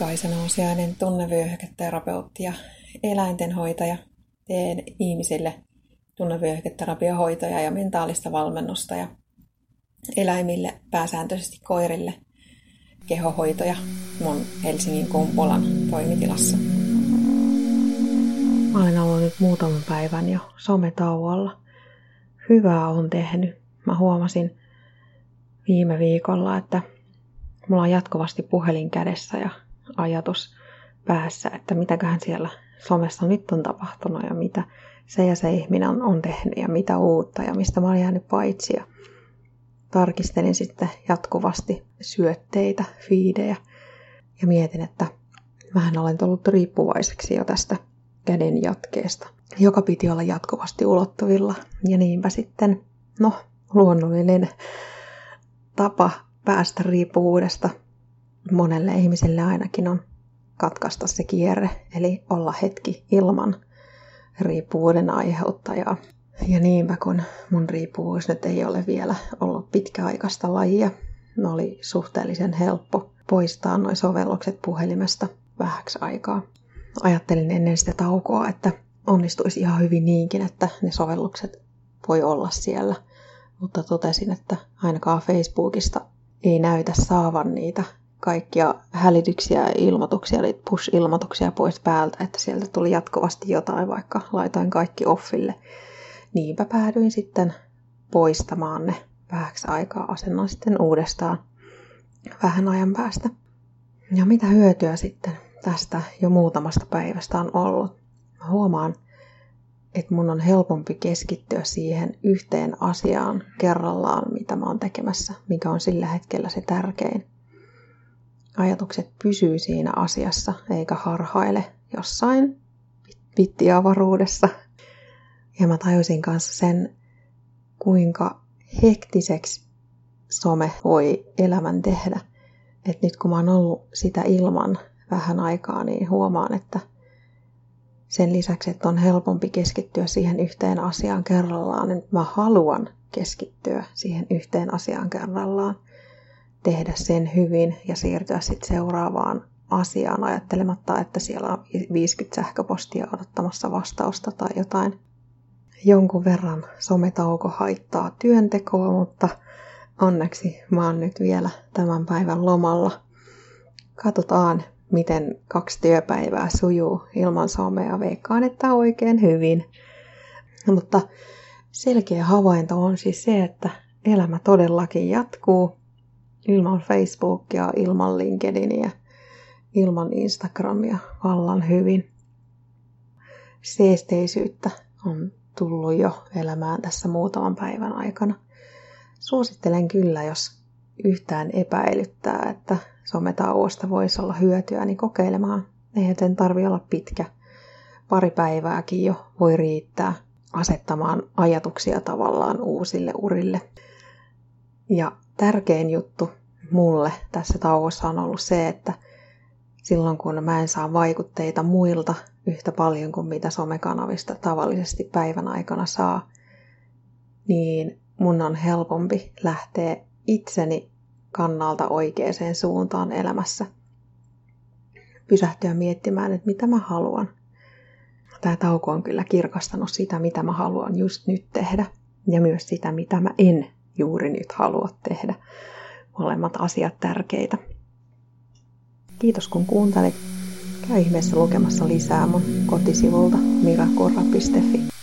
Kaisa Nousiainen, tunnevyöhyketerapeutti ja eläintenhoitaja. Teen ihmisille tunnevyöhyketerapiohoitoja ja mentaalista valmennusta ja eläimille, pääsääntöisesti koirille, kehohoitoja mun Helsingin Kumpulan toimitilassa. Mä olen ollut nyt muutaman päivän jo sometauolla. Hyvää on tehnyt. Mä huomasin viime viikolla, että mulla on jatkuvasti puhelin kädessä ja ajatus päässä, että mitäköhän siellä somessa nyt on tapahtunut ja mitä se ja se ihminen on, tehnyt ja mitä uutta ja mistä mä olen jäänyt paitsi. Ja tarkistelin sitten jatkuvasti syötteitä, fiidejä ja mietin, että vähän olen tullut riippuvaiseksi jo tästä käden jatkeesta, joka piti olla jatkuvasti ulottuvilla. Ja niinpä sitten, no, luonnollinen tapa päästä riippuvuudesta monelle ihmiselle ainakin on katkaista se kierre, eli olla hetki ilman riippuvuuden aiheuttajaa. Ja niinpä kun mun riippuvuus nyt ei ole vielä ollut pitkäaikaista lajia, oli suhteellisen helppo poistaa nuo sovellukset puhelimesta vähäksi aikaa. Ajattelin ennen sitä taukoa, että onnistuisi ihan hyvin niinkin, että ne sovellukset voi olla siellä. Mutta totesin, että ainakaan Facebookista ei näytä saavan niitä kaikkia hälytyksiä ilmoituksia, eli push-ilmoituksia pois päältä, että sieltä tuli jatkuvasti jotain, vaikka laitoin kaikki offille. Niinpä päädyin sitten poistamaan ne vähäksi aikaa, asennon sitten uudestaan vähän ajan päästä. Ja mitä hyötyä sitten tästä jo muutamasta päivästä on ollut? Mä huomaan, että mun on helpompi keskittyä siihen yhteen asiaan kerrallaan, mitä mä oon tekemässä, mikä on sillä hetkellä se tärkein. Ajatukset pysyy siinä asiassa, eikä harhaile jossain pittiavaruudessa. Ja mä tajusin kanssa sen, kuinka hektiseksi some voi elämän tehdä. että nyt kun mä oon ollut sitä ilman vähän aikaa, niin huomaan, että sen lisäksi, että on helpompi keskittyä siihen yhteen asiaan kerrallaan, niin mä haluan keskittyä siihen yhteen asiaan kerrallaan, tehdä sen hyvin ja siirtyä sitten seuraavaan asiaan ajattelematta, että siellä on 50 sähköpostia odottamassa vastausta tai jotain. Jonkun verran sometauko haittaa työntekoa, mutta onneksi mä oon nyt vielä tämän päivän lomalla. Katsotaan, miten kaksi työpäivää sujuu ilman somea. Veikkaan, että oikein hyvin. Mutta selkeä havainto on siis se, että elämä todellakin jatkuu ilman Facebookia, ilman LinkedInia, ilman Instagramia vallan hyvin. Seesteisyyttä on tullut jo elämään tässä muutaman päivän aikana. Suosittelen kyllä, jos yhtään epäilyttää, että sometauosta voisi olla hyötyä, niin kokeilemaan. Eihän sen tarvi olla pitkä. Pari päivääkin jo voi riittää asettamaan ajatuksia tavallaan uusille urille. Ja tärkein juttu mulle tässä tauossa on ollut se, että silloin kun mä en saa vaikutteita muilta yhtä paljon kuin mitä somekanavista tavallisesti päivän aikana saa, niin mun on helpompi lähteä itseni kannalta oikeaan suuntaan elämässä. Pysähtyä miettimään, että mitä mä haluan. Tämä tauko on kyllä kirkastanut sitä, mitä mä haluan just nyt tehdä. Ja myös sitä, mitä mä en juuri nyt halua tehdä. Molemmat asiat tärkeitä. Kiitos kun kuuntelit. Käy ihmeessä lukemassa lisää mun kotisivulta mirakurra.fi.